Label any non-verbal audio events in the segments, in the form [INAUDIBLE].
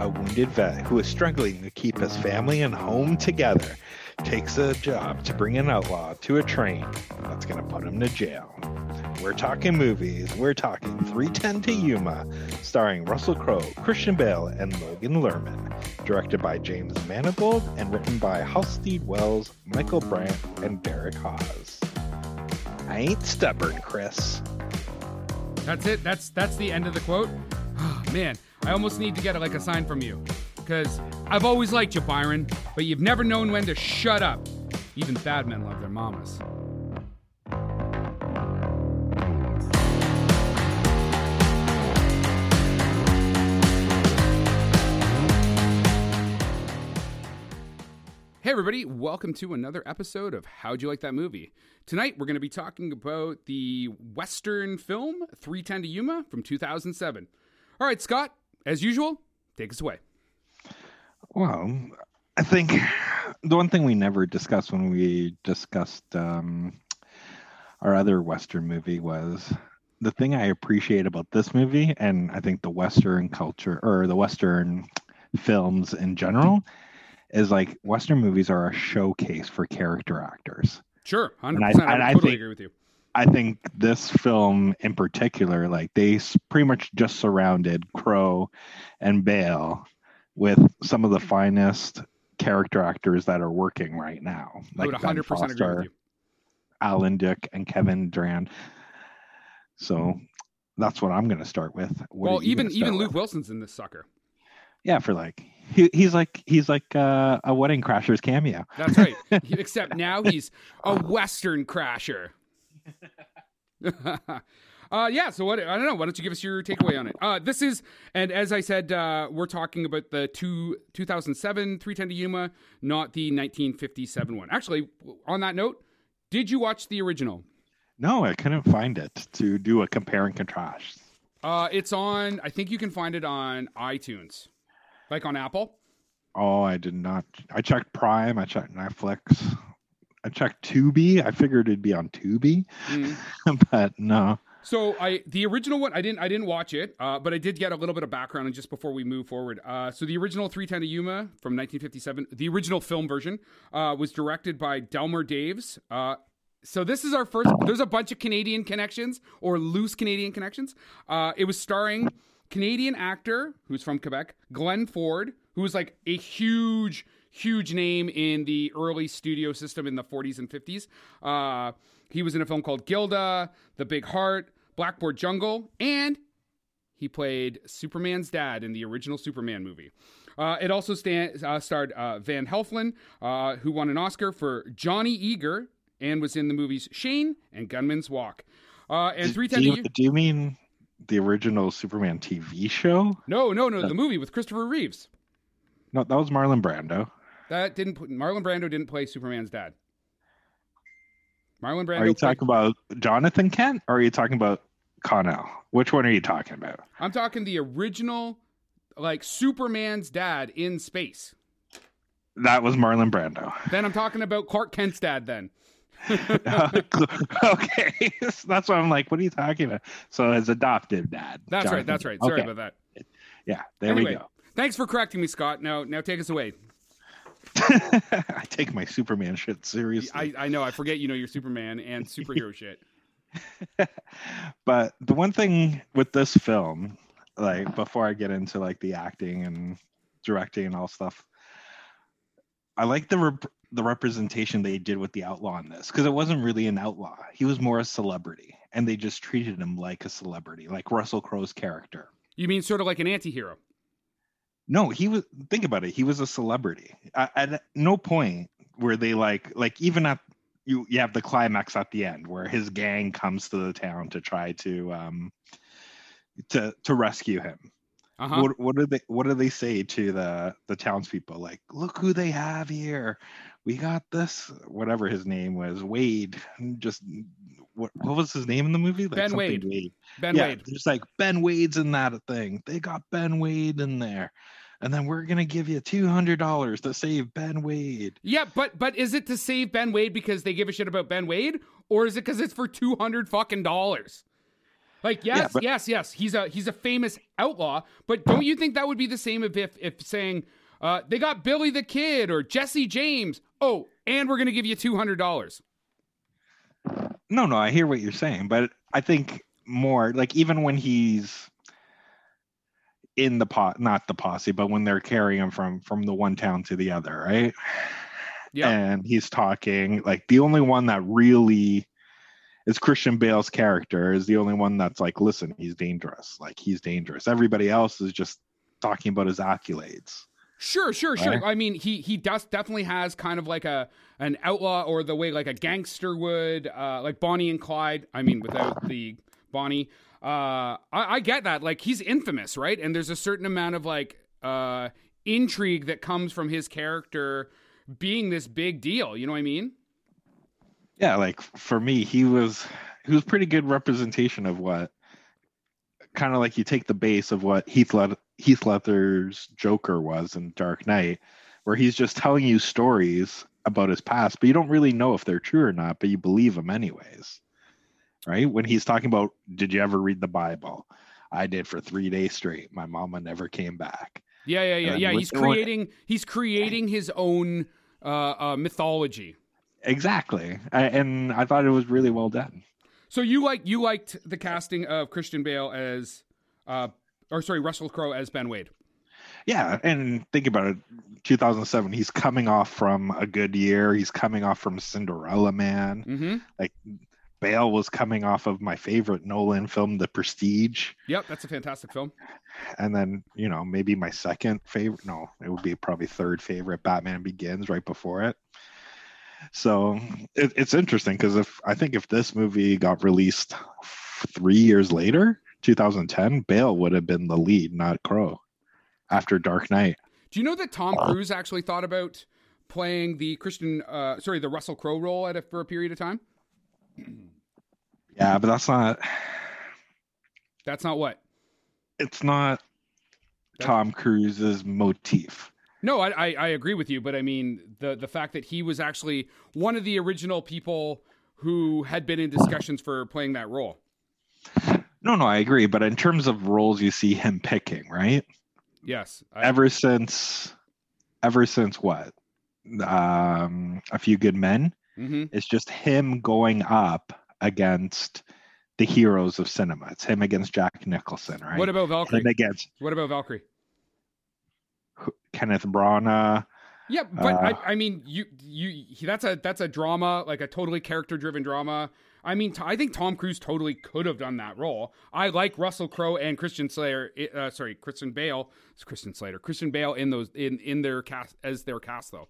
a wounded vet who is struggling to keep his family and home together, takes a job to bring an outlaw to a train that's going to put him to jail. We're talking movies. We're talking 310 to Yuma, starring Russell Crowe, Christian Bale, and Logan Lerman. Directed by James Mangold and written by Halsted Welles, Michael Brandt, and Derek Haas. I ain't stubborn, Kris. That's it. That's that's the end of the quote. Man, I almost need to get like a sign from you because I've always liked you, Byron, but you've never known when to shut up. Even bad men love their mamas. Hey, everybody, welcome to another episode of How'd You Like That Movie? Tonight, we're going to be talking about the Western film 310 to Yuma from 2007. All right, Scott, as usual, take us away. Well, I think the one thing we never discussed when we discussed um, our other Western movie was the thing I appreciate about this movie, and I think the Western culture or the Western films in general, is like Western movies are a showcase for character actors. Sure, 100%. And I- I, and I totally think- agree with you. I think this film in particular, like they pretty much just surrounded Crowe and Bale with some of the finest character actors that are working right now. I would Ben 100% agree Foster, with you. Alan Tudyk, and Kevin Durand. So that's what I'm going to start with. What well, even even with? Luke Wilson's in this sucker. Yeah, for like he, he's like he's like uh, a Wedding Crashers cameo. That's right. [LAUGHS] Except now he's a [LAUGHS] Western crasher. [LAUGHS] uh, yeah. So what? I don't know. Why don't you give us your takeaway on it? Uh, this is, and as I said, uh, we're talking about the two 2007 310 to Yuma, not the 1957 one. Actually, on that note, did you watch the original? No, I couldn't find it to do a compare and contrast. Uh, it's on. I think you can find it on iTunes, like on Apple. Oh, I did not. I checked Prime. I checked Netflix. I checked Tubi. I figured it'd be on Tubi, Mm. [LAUGHS] but no. So I the original one I didn't I didn't watch it, uh, but I did get a little bit of background and just before we move forward. Uh, so the original 310 to Yuma from 1957, the original film version, uh, was directed by Delmer Daves. Uh, so this is our first. There's a bunch of Canadian connections or loose Canadian connections. Uh, it was starring Canadian actor who's from Quebec, Glenn Ford, who was like a huge, huge name in the early studio system in the 40s and 50s. Uh, he was in a film called Gilda, The Big Heart, Blackboard Jungle, and he played Superman's dad in the original Superman movie. Uh, it also sta- uh, starred uh, Van Heflin, uh, who won an Oscar for Johnny Eager and was in the movies Shane and Gunman's Walk. Uh, and Do 310 you, to you. do you mean the original Superman TV show? No, no, no, the movie with Christopher Reeves. No, that was Marlon Brando. That didn't put, Marlon Brando didn't play Superman's dad. Marlon Brando. Are you played- talking about Jonathan Kent or are you talking about Connell? Which one are you talking about? I'm talking the original, like Superman's dad in space. That was Marlon Brando. Then I'm talking about Clark Kent's dad. Then [LAUGHS] okay, [LAUGHS] that's why I'm like, what are you talking about? So his adoptive dad. that's right. That's right. Sorry Okay, about that. Yeah, there Anyway, we go. thanks for correcting me, Scott. Now, now take us away. [LAUGHS] I take my Superman shit seriously. I, I know I forget you know your Superman and superhero [LAUGHS] shit. but the one thing with this film, like before I get into like the acting and directing and all stuff, I like the rep- the representation they did with the outlaw in this because it wasn't really an outlaw. He was more a celebrity, and they just treated him like a celebrity, like Russell Crowe's character. You mean sort of like an anti-hero? No, he was. Think about it. He was a celebrity. At, at no point were they like like even at you you have the climax at the end where his gang comes to the town to try to um to to rescue him. Uh huh. What what do they what do they say to the the townspeople? Like, look who they have here. We got this. Whatever his name was, Wade. Just what what was his name in the movie? Like Ben something Wade. Ben yeah, Wade. Just like Ben Wade's in that thing. They got Ben Wade in there. And then we're gonna give you two hundred dollars to save Ben Wade. Yeah, but but is it to save Ben Wade because they give a shit about Ben Wade, or is it because it's for two hundred fucking dollars? Like yes, Yeah, but- yes, yes. He's a he's a famous outlaw, but don't you think that would be the same if if, if saying uh, they got Billy the Kid or Jesse James? Oh, and we're gonna give you two hundred dollars. No, no, I hear what you're saying, but I think more like even when he's in the pot, not the posse, but when they're carrying him from from the one town to the other, right? Yeah. And he's talking like the only one that really is Christian Bale's character is the only one that's like, listen, he's dangerous. Like he's dangerous. Everybody else is just talking about his accolades. Sure, sure, sure. Right. I mean, he he does definitely has kind of like a an outlaw or the way like a gangster would, uh, like Bonnie and Clyde. I mean, without the Bonnie. Uh, I, I get that. Like he's infamous, right? And there's a certain amount of like uh intrigue that comes from his character being this big deal. You know what I mean? Yeah, like for me, he was he was pretty good representation of what kind of like you take the base of what Heath Led- Heath Ledger's Joker was in Dark Knight, where he's just telling you stories about his past, but you don't really know if they're true or not, but you believe them anyways. Right? When he's talking about, did you ever read the Bible? I did for three days straight. My mama never came back. Yeah, yeah, yeah, yeah. He's creating he's creating his own uh, uh mythology. Exactly. I, and I thought it was really well done. So you like you liked the casting of Christian Bale as uh or sorry, Russell Crowe as Ben Wade. Yeah, and think about it. 2007, he's coming off from a good year. He's coming off from Cinderella Man. Mm-hmm. Like Bale was coming off of my favorite Nolan film, The Prestige, Yep, that's a fantastic film. and then you know maybe my second favorite. No, it would be probably third favorite. Batman Begins right before it. So it, it's interesting because if I think if this movie got released three years later, 2010, Bale would have been the lead, not Crowe, after Dark Knight. Do you know that Tom Cruise actually thought about playing the Christian uh sorry, the Russell Crowe role at a, for a period of time? Yeah, but that's not. That's not what. It's not Tom Cruise's motif. No, I, I I agree with you, but I mean the the fact that he was actually one of the original people who had been in discussions for playing that role. No, no, I agree. But in terms of roles, you see him picking, right? Yes. I, Ever since, ever since what? Um, a few good men. hmm It's just him going up against the heroes of cinema. It's him against Jack Nicholson, right? What about Valkyrie? him against What about Valkyrie? Kenneth Branagh. Yeah, but Uh, I, I mean, you, you, that's a that's a drama, like a totally character driven drama. I mean, t- I think Tom Cruise totally could have done that role. I like Russell Crowe and Christian Slater, uh, sorry, Christian Bale, it's Christian Slater, Christian Bale in those in in their cast as their cast though.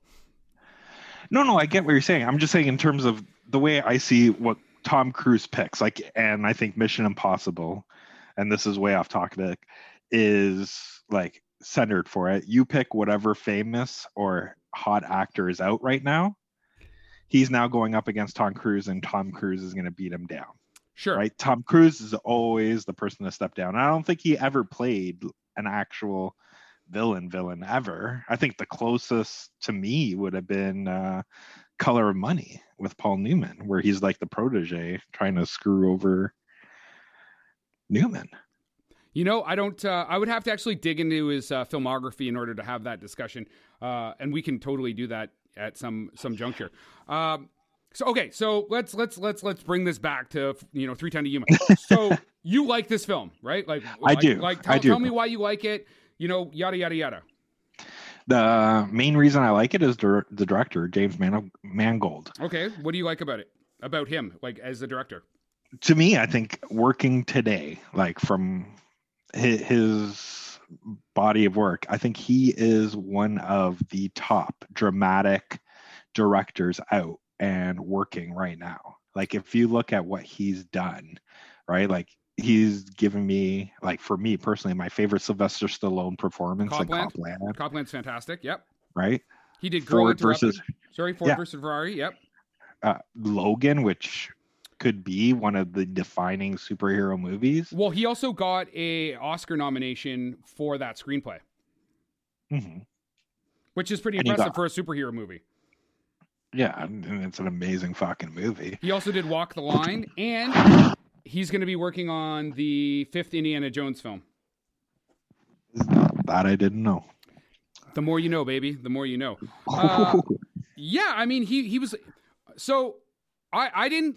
No, no, I get what you're saying. I'm just saying in terms of the way I see what Tom Cruise picks, like, and I think Mission Impossible, and this is way off topic, is like centered for it. You pick whatever famous or hot actor is out right now. He's now going up against Tom Cruise, and Tom Cruise is going to beat him down. Sure. Right? Tom Cruise is always the person to step down. I don't think he ever played an actual villain villain ever. I think the closest to me would have been uh, Color of Money with Paul Newman, where he's like the protege trying to screw over Newman. You know, I don't. Uh, I would have to actually dig into his uh, filmography in order to have that discussion, uh, and we can totally do that at some some juncture. Um, so okay, so let's let's let's let's bring this back to you know three ten to Yuma. So [LAUGHS] you like this film, right? Like I like, do. Like tell, I do. tell me why you like it. You know, yada yada yada. The main reason I like it is the director, James Man- Mangold. Okay, what do you like about it? About him, like as the director? to me, I think working today, like from his, body of work, I think he is one of the top dramatic directors out and working right now. Like if you look at what he's done, right? Like he's given me, like for me personally, my favorite Sylvester Stallone performance in Copland? Copland, Copland's fantastic. Yep, right? he did Ford versus Sorry, Ford Yeah. versus Ferrari. Yep. uh, Logan, which could be one of the defining superhero movies. Well, he also got a Oscar nomination for that screenplay. Mhm. which is pretty And impressive got- for a superhero movie. Yeah, and and it's an amazing fucking movie. He also did Walk the Line, and he's going to be working on the fifth Indiana Jones film. That I didn't know. The more you know, baby. The more you know. [LAUGHS] Uh, yeah, I mean, he he was. So I I didn't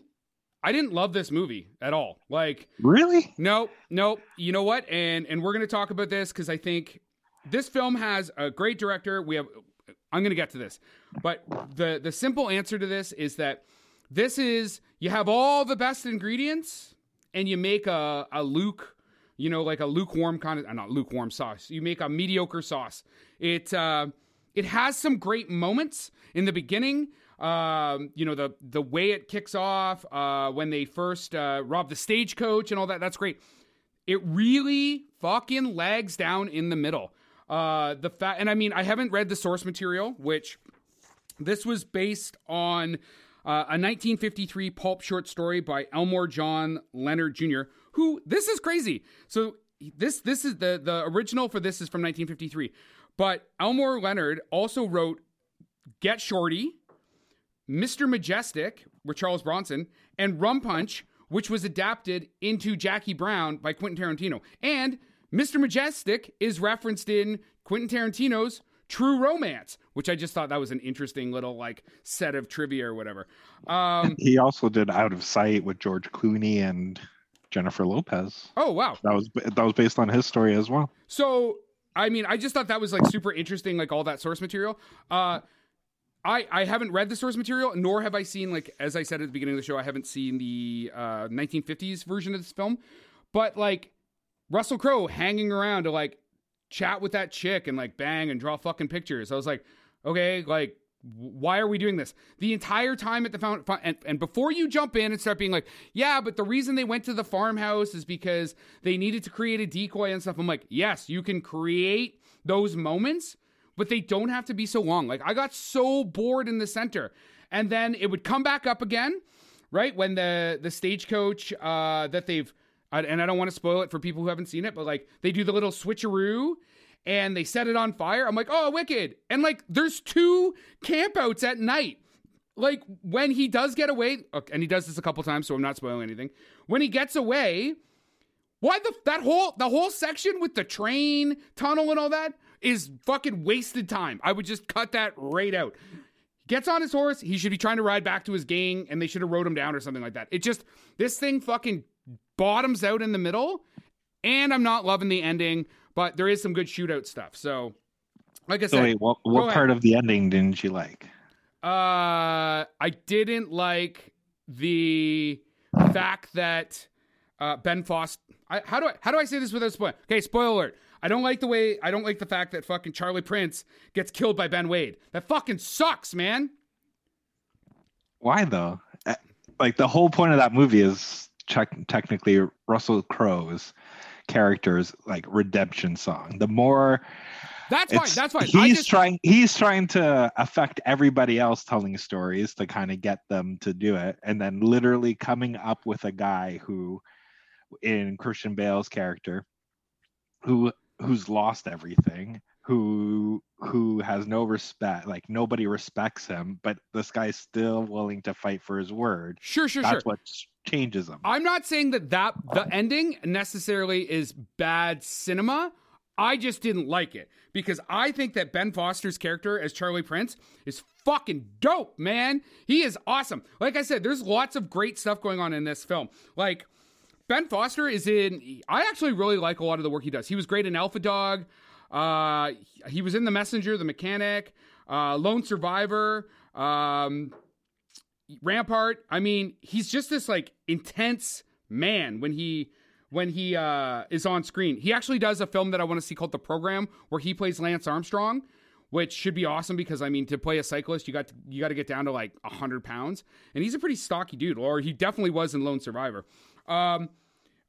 I didn't love this movie at all. Like really? No, no. You know what? And and we're gonna talk about this because I think this film has a great director. We have. I'm gonna get to this, but the the simple answer to this is that this is you have all the best ingredients and you make a a Luke, you know, like a lukewarm kind of not lukewarm sauce. You make a mediocre sauce. It uh, it has some great moments in the beginning. Um, you know the the way it kicks off uh, when they first uh, rob the stagecoach and all that. That's great. It really fucking lags down in the middle. Uh, the fact, and I mean, I haven't read the source material, which this was based on uh, a 1953 pulp short story by Elmore John Leonard Jr. Who this is crazy. So this this is the the original for this is from 1953, but Elmore Leonard also wrote Get Shorty, Mr. Majestyk with Charles Bronson, and Rum Punch, which was adapted into Jackie Brown by Quentin Tarantino. And Mr. Majestyk is referenced in Quentin Tarantino's True Romance, which I just thought that was an interesting little like set of trivia or whatever. Um, he also did Out of Sight with George Clooney and Jennifer Lopez. Oh wow, that was that was based on his story as well. So I mean, I just thought that was like super interesting, like all that source material. Uh, I, I haven't read the source material, nor have I seen like as I said at the beginning of the show, I haven't seen the uh, 1950s version of this film. But like Russell Crowe hanging around to like chat with that chick and like bang and draw fucking pictures. I was like, okay, like why are we doing this the entire time at the fountain and, and before you jump in and start being like yeah but the reason they went to the farmhouse is because they needed to create a decoy and stuff i'm like yes you can create those moments but they don't have to be so long like i got so bored in the center and then it would come back up again right when the the stagecoach uh that they've and i don't want to spoil it for people who haven't seen it but like they do the little switcheroo and they set it on fire. I'm like, oh, wicked. And like, there's two campouts at night. Like, when he does get away, and he does this a couple times, so I'm not spoiling anything. When he gets away, why the that whole the whole section with the train tunnel and all that is fucking wasted time. I would just cut that right out. Gets on his horse, he should be trying to ride back to his gang, and they should have rode him down or something like that. It just this thing fucking bottoms out in the middle, and I'm not loving the ending but there is some good shootout stuff. So, like I said, wait, what, what part of the ending didn't you like? Uh, I didn't like the fact that uh, Ben Foster. I, how do I how do I say this without spoiling? Okay, spoiler alert. I don't like the way I don't like the fact that fucking Charlie Prince gets killed by Ben Wade. That fucking sucks, man. Why though? Uh, like the whole point of that movie is technically Russell Crowe's character's like redemption song. The more that's fine. That's fine. He's just... trying. He's trying to affect everybody else telling stories to kind of get them to do it, and then literally coming up with a guy who, in Christian Bale's character, who who's lost everything, who who has no respect, like nobody respects him, but this guy's still willing to fight for his word. Sure, sure, sure. That's sure. what changes them. I'm not saying that that the ending necessarily is bad cinema. I just didn't like it because I think that Ben Foster's character as Charlie Prince is fucking dope, man. He is awesome. Like I said, there's lots of great stuff going on in this film. Like Ben Foster is in. I actually really like a lot of the work he does. He was great in Alpha Dog. Uh, he was in The Messenger, The Mechanic, uh, Lone Survivor. Um, Rampart, I mean, he's just this like intense man when he when he uh, is on screen. He actually does a film that I want to see called The Program, where he plays Lance Armstrong, which should be awesome because I mean, to play a cyclist, you got to, you got to get down to like hundred pounds, and he's a pretty stocky dude, or he definitely was in Lone Survivor. Um,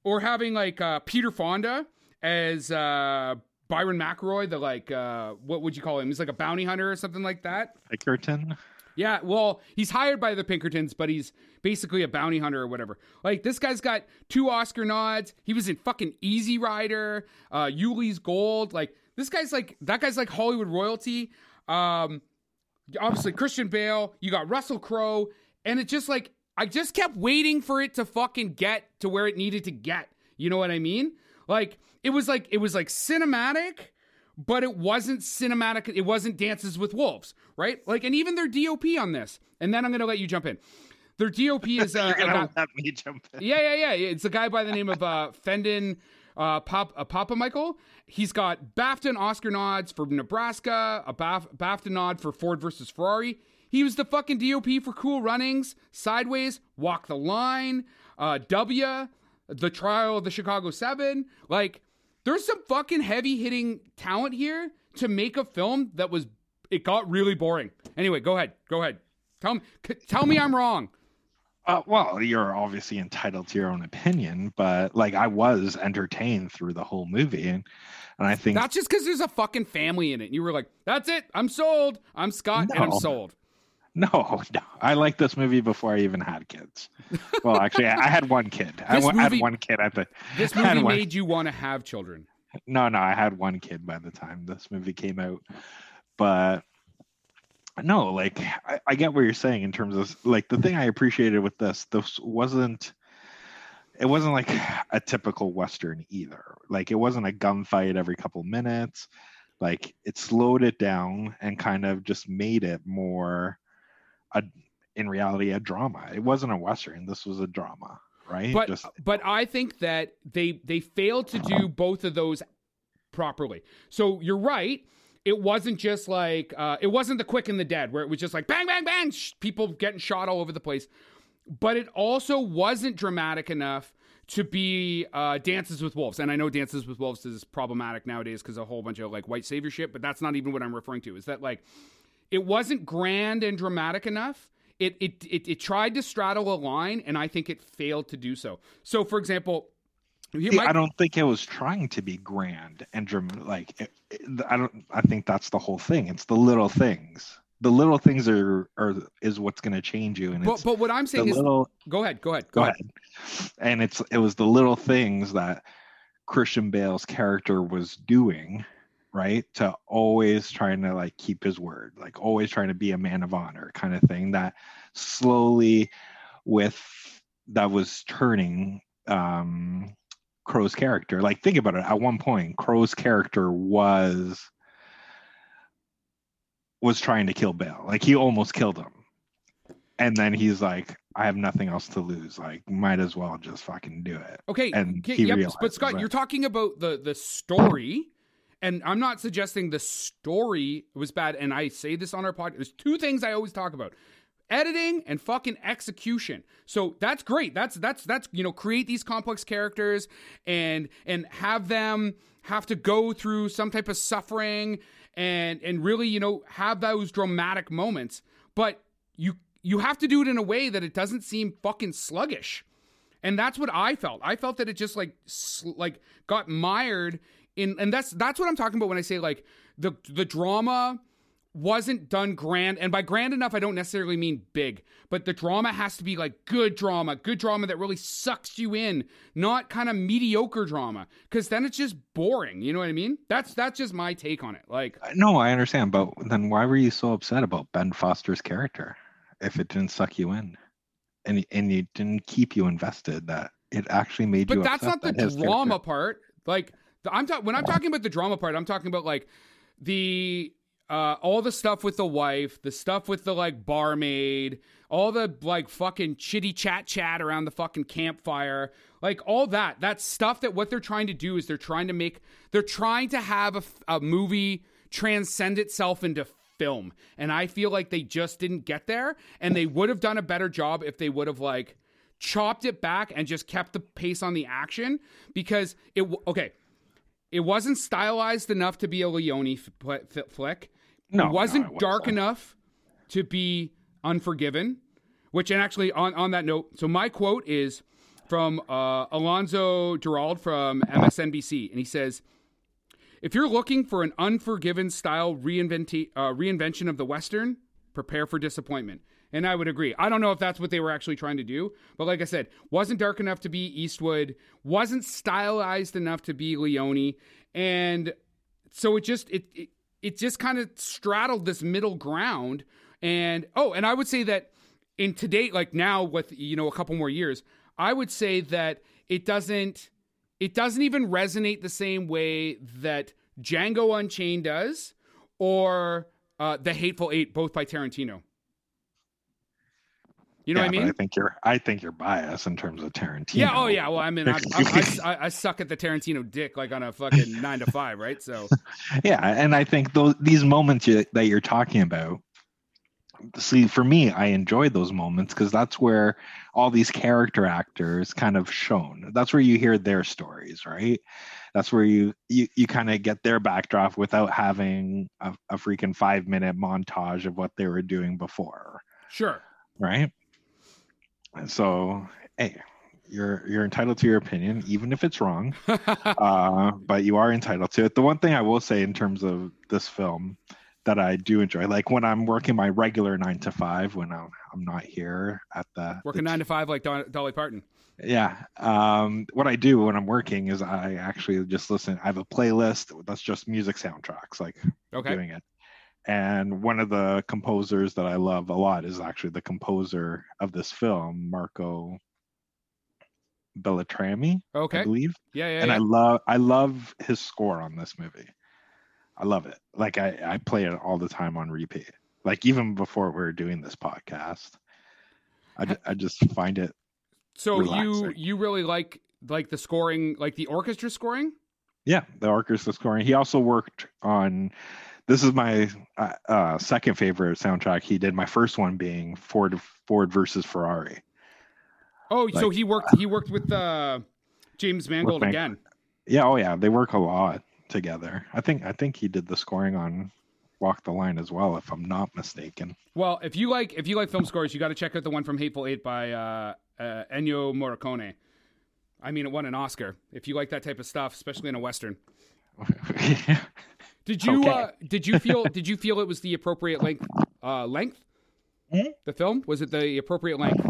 or having like uh, Peter Fonda as uh, Byron McElroy, the like uh, what would you call him? He's like a bounty hunter or something like that. Pinkerton. Yeah, well, he's hired by the Pinkertons, but he's basically a bounty hunter or whatever. Like this guy's got two Oscar nods. He was in fucking Easy Rider, uh, Ulee's Gold. Like this guy's like that guy's like Hollywood royalty. Um, obviously Christian Bale. You got Russell Crowe, and it just like I just kept waiting for it to fucking get to where it needed to get. You know what I mean? Like it was like it was like cinematic, but it wasn't cinematic. It wasn't Dances with Wolves, right? Like, and even their DOP on this. And then I'm gonna let you jump in. Their DOP is [LAUGHS] uh, You're gonna let me jump in. yeah, yeah, yeah. It's a guy by the name of uh, Fendon uh, Pop, uh, Papamichael. He's got BAFTA and Oscar nods for Nebraska, a Baf- BAFTA nod for Ford versus Ferrari. He was the fucking DOP for Cool Runnings, Sideways, Walk the Line, uh, W, The Trial of the Chicago Seven. Like, there's some fucking heavy hitting talent here to make a film that was. It got really boring. Anyway, go ahead. Go ahead. Tell me. c- Tell me I'm wrong. Uh, well, you're obviously entitled to your own opinion, but like I was entertained through the whole movie, and and I think That's just because there's a fucking family in it. And you were like, that's it. I'm sold. I'm Scott and I'm sold. [LAUGHS] no, no, I liked this movie before I even had kids. Well, actually, I had one kid. I wa- had one kid at the. This movie one- made you want to have children. No, no, I had one kid by the time this movie came out. But no, like I, I get what you're saying in terms of like the thing I appreciated with this, this wasn't it wasn't like a typical Western either. Like it wasn't a gunfight every couple minutes. Like it slowed it down and kind of just made it more a in reality a drama. It wasn't a Western. This was a drama, right? But just but I think that they they failed to do [CLEARS THROAT] both of those properly. So you're right. It wasn't just like uh, it wasn't the quick and the dead where it was just like bang bang bang, sh- people getting shot all over the place. But it also wasn't dramatic enough to be uh, Dances with Wolves. And I know Dances with Wolves is problematic nowadays because a whole bunch of like white savior shit. But that's not even what I'm referring to. Is that like it wasn't grand and dramatic enough. It, it it it tried to straddle a line, and I think it failed to do so. So, for example, See, my- I don't think it was trying to be grand and dram- like it, it- I don't. I think that's the whole thing. It's the little things. The little things are are is what's going to change you, and but it's but what I'm saying is, little. go ahead, go ahead, Go ahead. And it's it was the little things that Christian Bale's character was doing, right? To always trying to like keep his word, like always trying to be a man of honor, kind of thing. That slowly, with that was turning um Crowe's character. Like think about it. At one point, Crowe's character was was trying to kill Bale. Like he almost killed him. And then he's like, I have nothing else to lose. Like, might as well just fucking do it. Okay, And yep, but Scott, that- you're talking about the the story, and I'm not suggesting the story was bad. And I say this on our podcast. There's two things I always talk about: editing and fucking execution. So that's great. That's that's that's you know create these complex characters and and have them have to go through some type of suffering and and really you know have those dramatic moments. But you you have to do it in a way that it doesn't seem fucking sluggish and that's what I felt. I felt that it just like sl- like got mired in, and that's that's what I'm talking about when I say like the the drama wasn't done grand, and by grand enough, I don't necessarily mean big, but the drama has to be like good drama, good drama that really sucks you in, not kind of mediocre drama, because then it's just boring. You know what I mean? That's that's just my take on it. Like No, I understand, but then why were you so upset about Ben Foster's character if it didn't suck you in, and and it didn't keep you invested? That it actually made you. but that's not the that his drama character- part. Like the, I'm talking when I'm talking about the drama part, I'm talking about like the uh all the stuff with the wife, the stuff with the like barmaid, all the like fucking chitty chat chat around the fucking campfire, like all that. That stuff that what they're trying to do is they're trying to make they're trying to have a movie transcend itself into film. And I feel like they just didn't get there and they would have done a better job if they would have like chopped it back and just kept the pace on the action because it okay it wasn't stylized enough to be a leone f- fl- flick No, it no, wasn't it dark wasn't. enough to be unforgiven which and actually on, on that note so my quote is from uh, alonso duralde from msnbc and he says if you're looking for an unforgiven style reinventi- uh, reinvention of the western prepare for disappointment and i would agree i don't know if that's what they were actually trying to do but like i said wasn't dark enough to be eastwood wasn't stylized enough to be leone and so it just it it, it just kind of straddled this middle ground and oh and i would say that in today, like now with you know a couple more years, I would say that it doesn't it doesn't even resonate the same way that Django Unchained does or uh, The Hateful Eight, both by Tarantino. You know yeah, what I mean? I think you're I think you're biased in terms of Tarantino. Yeah. Oh yeah. Well, I mean, [LAUGHS] I, I, I, I, suck at the Tarantino dick like on a fucking [LAUGHS] nine to five, right? So. [LAUGHS] Yeah, and I think those these moments you, that you're talking about. See, for me, I enjoy those moments because that's where all these character actors kind of shown. That's where you hear their stories, right? That's where you you, you kind of get their backdrop without having a, a freaking five minute montage of what they were doing before. Sure. Right so, hey, you're you're entitled to your opinion, even if it's wrong. [LAUGHS] uh, but you are entitled to it. The one thing I will say in terms of this film that I do enjoy, like when I'm working my regular nine to five, when I'm, I'm not here at the working the, nine to five like Don, Dolly Parton. Yeah. Um, what I do when I'm working is I actually just listen. I have a playlist that's just music soundtracks, like okay. doing it and one of the composers that I love a lot is actually the composer of this film, Marco Beltrami. Okay, I believe. Yeah, yeah. And yeah. I love I love his score on this movie. I love it. Like I I play it all the time on repeat. Like even before we were doing this podcast, I I just find it. So relaxing. you you really like like the scoring, like the orchestra scoring? Yeah, the orchestra scoring. He also worked on this is my uh, uh, second favorite soundtrack he did. My first one being Ford Ford versus Ferrari. Oh, like, so he worked he worked with uh, James Mangold Man- again. Yeah, oh yeah, they work a lot together. I think I think he did the scoring on Walk the Line as well, if I'm not mistaken. Well, if you like if you like film scores, you got to check out the one from Hateful Eight by uh, uh, Ennio Morricone. I mean, it won an Oscar. If you like that type of stuff, especially in a western. [LAUGHS] Did you okay. uh, did you feel did you feel it was the appropriate length uh, length? Mm-hmm. The film was it the appropriate length?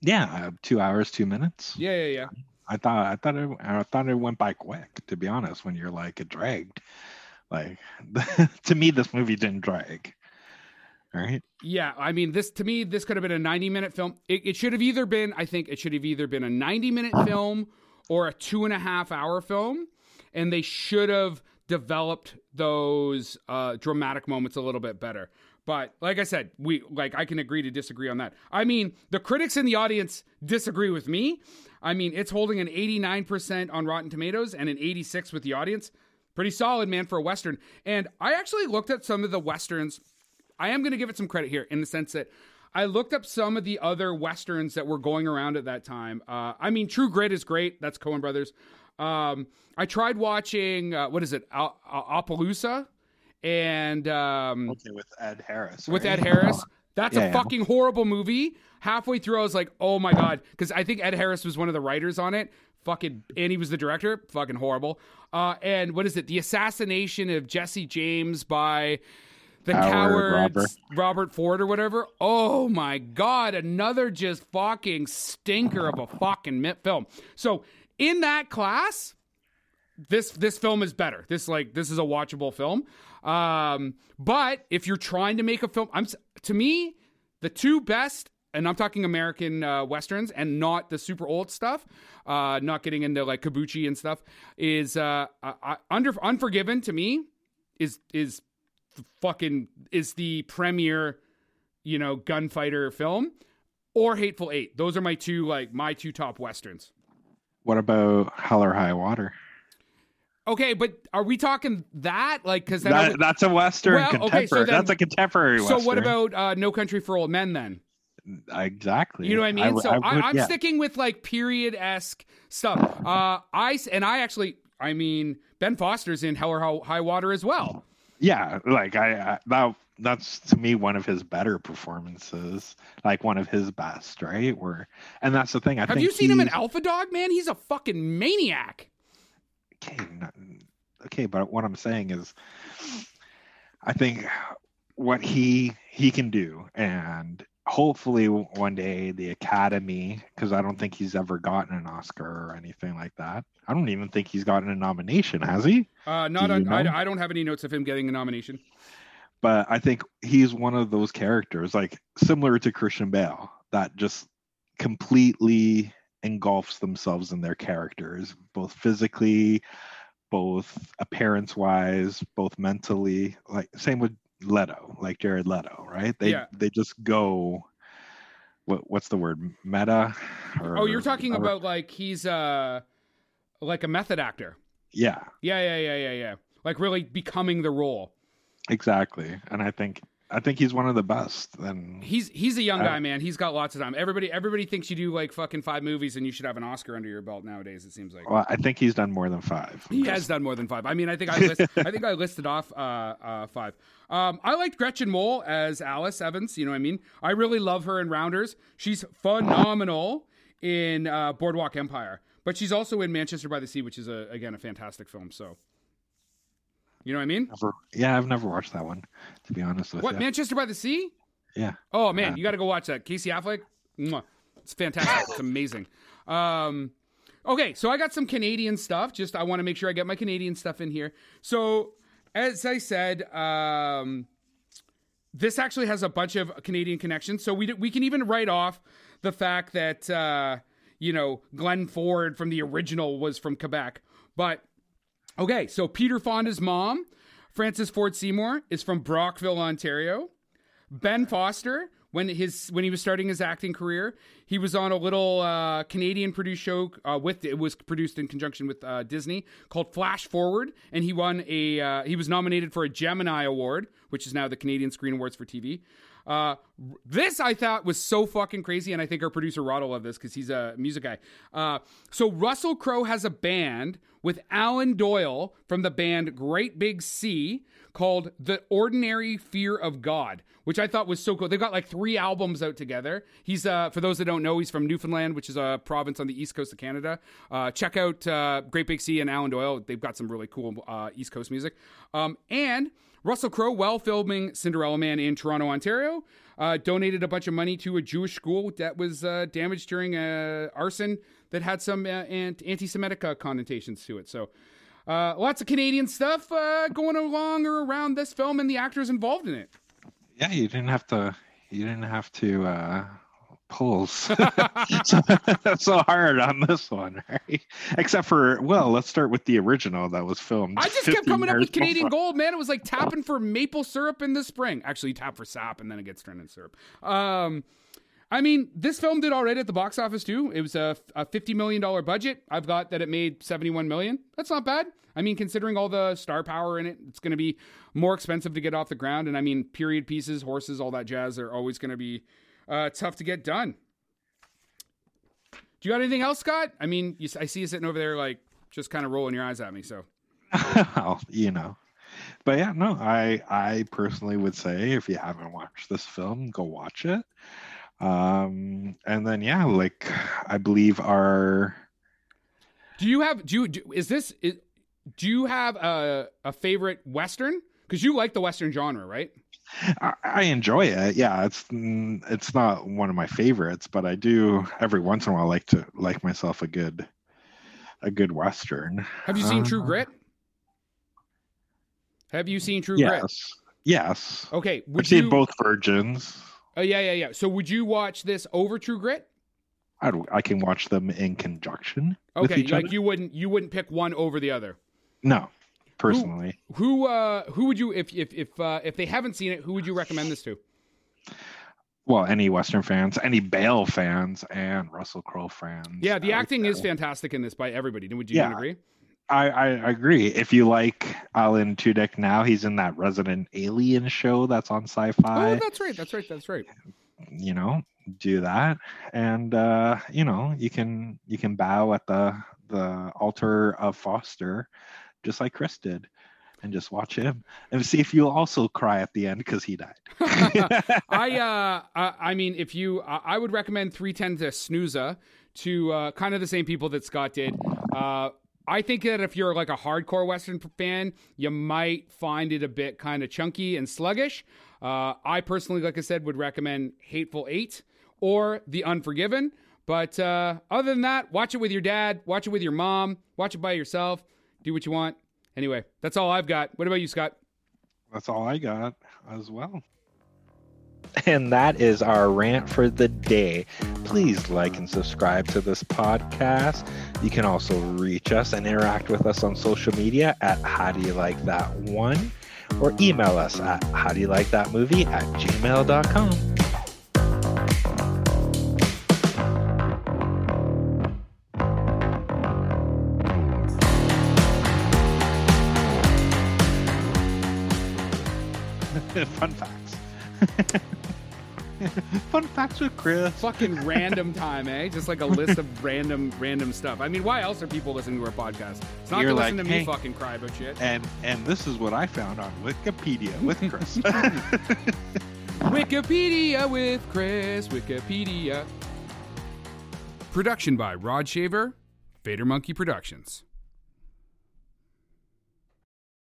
Yeah, uh, two hours, two minutes. Yeah, yeah, yeah. I thought I thought it I thought it went by quick. To be honest, when you're like it dragged, like [LAUGHS] to me, this movie didn't drag. All right. Yeah, I mean, this to me, this could have been a 90 minute film. It, it should have either been, I think, it should have either been a 90 minute film or a two and a half hour film, and they should have developed those uh, dramatic moments a little bit better. But like I said, we like I can agree to disagree on that. I mean, the critics in the audience disagree with me. I mean, it's holding an 89% on Rotten Tomatoes and an 86 with the audience. Pretty solid, man, for a western. And I actually looked at some of the westerns. I am going to give it some credit here in the sense that I looked up some of the other westerns that were going around at that time. Uh, I mean, True Grit is great. That's Coen Brothers. Um, I tried watching uh, what is it, Appaloosa, and um, okay with Ed Harris. Right? With Ed Harris, that's yeah, a fucking horrible movie. Halfway through, I was like, oh my god, because I think Ed Harris was one of the writers on it. Fucking, and he was the director. Fucking horrible. Uh, and what is it? The assassination of Jesse James by the Howard, coward Robert. Robert Ford or whatever. Oh my god, another just fucking stinker of a fucking film. So in that class, this this film is better. This like this is a watchable film. Um, but if you're trying to make a film, I'm to me the two best, and I'm talking American uh, westerns and not the super old stuff. Uh, not getting into like Kabuki and stuff is uh, uh, under Unforgiven to me is is fucking is the premier you know gunfighter film or Hateful Eight. Those are my two like my two top westerns. What about Hell or High Water? Okay, but are we talking that like because that, would... that's a western well, contemporary? Okay, so then, that's a contemporary. So western. what about uh, No Country for Old Men then? Exactly. You know what I mean? I, so I, am yeah. sticking with like period esque stuff. Uh, I and I actually, I mean, Ben Foster's in Hell or High Water as well. Yeah, like I, I that that's to me one of his better performances, like one of his best, right? Where and that's the thing. I have you seen him in Alpha Dog, man? He's a fucking maniac. Okay, not, okay, but what I'm saying is, I think what he he can do, and hopefully one day the Academy, because I don't think he's ever gotten an Oscar or anything like that. I don't even think he's gotten a nomination, has he? Uh, not on. I, I don't have any notes of him getting a nomination but I think he's one of those characters, like similar to Christian Bale. that just completely engulfs themselves in their characters, both physically, both appearance wise, both mentally. Like same with Leto, like Jared Leto, right? They Yeah. they just go. What what's the word? Meta. Or, Oh, you're talking or- about like he's uh like a method actor. Yeah, Yeah, yeah, yeah, yeah, yeah. Like really becoming the role. Exactly. And I think I think he's one of the best. And He's he's a young Uh, guy, man. He's got lots of time. Everybody everybody thinks you do like fucking five movies and you should have an Oscar under your belt nowadays. It seems like well, I think he's done more than five. he has done more than five. I mean, I think I list, [LAUGHS] I think I listed off uh, uh, five. Um, I liked Gretchen Mol as Alice Evans. You know what I mean? I really love her in Rounders. She's phenomenal in uh, Boardwalk Empire, but she's also in Manchester by the Sea, which is a again a fantastic film. So, you know what I mean? Never, yeah, I've never watched that one, to be honest with What you. What Manchester by the Sea? Yeah. Oh man, you got to go watch that. Casey Affleck, Mwah. it's fantastic. it's amazing. Um, okay, so I got some Canadian stuff. Just I want to make sure I get my Canadian stuff in here. So as I said, um, this actually has a bunch of Canadian connections. So we we can even write off the fact that uh, you know Glenn Ford from the original was from Quebec, but okay. So Peter Fonda's mom, Frances Ford Seymour, is from Brockville, Ontario. Ben Foster, when his when he was starting his acting career, he was on a little uh, Canadian produced show uh, with it was produced in conjunction with uh, Disney called Flash Forward, and he won a uh, he was nominated for a Gemini Award, which is now the Canadian Screen Awards for TV. Uh, this I thought was so fucking crazy, and I think our producer Rod will love this because he's a music guy. Uh, so Russell Crowe has a band with Alan Doyle from the band Great Big Sea called The Ordinary Fear of God, which I thought was so cool. They've got like three albums out together. He's uh, for those that don't know, he's from Newfoundland, which is a province on the east coast of Canada. Uh, check out uh, Great Big Sea and Alan Doyle. They've got some really cool uh, east coast music. Um, and Russell Crowe, while filming Cinderella Man in Toronto, Ontario, uh, donated a bunch of money to a Jewish school that was uh, damaged during a arson that had some uh, anti-Semitic uh, connotations to it. So, uh, lots of Canadian stuff uh, going along or around this film and the actors involved in it. Yeah, you didn't have to. You didn't have to uh, pull [LAUGHS] so, [LAUGHS] so hard on this one, right? Except for, well, let's start with the original that was filmed. I just kept coming up with Canadian before. gold, man. It was like tapping for maple syrup in the spring. Actually, tap for sap and then it gets turned into syrup. Um, I mean, this film did all right at the box office too. It was a, a fifty million dollar budget. I've got that it made seventy one million. That's not bad. I mean, considering all the star power in it, it's going to be more expensive to get off the ground. And I mean, period pieces, horses, all that jazz are always going to be uh, tough to get done. Do you got anything else, Scott? I mean, you, I see you sitting over there, like just kind of rolling your eyes at me. So [LAUGHS] you know. But yeah, no, I I personally would say if you haven't watched this film, go watch it. Um, and then yeah, like I believe our Do you have do you do, is this is, do you have a a favorite western? Because you like the western genre, right? I, I enjoy it. Yeah, it's it's not one of my favorites, but I do every once in a while like to like myself a good a good western. Have you seen True Uh, Grit? Have you seen True Grit? Yes, yes. Okay, would I've seen both virgins. Oh yeah, yeah, yeah. So would you watch this over True Grit? I, I can watch them in conjunction Okay, like other. you wouldn't you wouldn't pick one over the other. No, personally. Who uh who would you if if if uh, if they haven't seen it, who would you recommend this to? Well, any Western fans, any Bale fans, and Russell Crowe fans. Yeah, the I acting is fantastic in this by everybody. Would you Yeah. agree? I, I agree. If you like Alan Tudyk now, he's in that Resident Alien show that's on Sci-Fi. oh, that's right. That's right. That's right. you know, do that, and uh, you know, you can you can bow at the the altar of Foster, just like Kris did, and just watch him and see if you'll also cry at the end because he died. [LAUGHS] I [LAUGHS] uh I, mean if you I I would recommend 310 to Snooza to uh, kind of the same people that Scott did. Uh I think that if you're like a hardcore Western fan, you might find it a bit kind of chunky and sluggish. Uh, I personally, like I said, would recommend Hateful Eight or The Unforgiven. But uh, other than that, watch it with your dad, watch it with your mom, watch it by yourself, do what you want. Anyway, that's all I've got. What about you, Scott? That's all I got as well. And that is our rant for the day. Please like and subscribe to this podcast. You can also reach us and interact with us on social media at How Do You Like That One or email us at How Do You Like That Movie at gmail.com. Fun facts. [LAUGHS] Fun facts with Kris. Fucking random [LAUGHS] time, eh? Just like a list of random, random stuff. I mean, why else are people listening to our podcast? It's not You're to like, listen to hey. me fucking cry about shit. And and this is what I found on Wikipedia with Kris. [LAUGHS] Wikipedia with Kris. Wikipedia. Production by Rod Shaver, Vader Monkey Productions.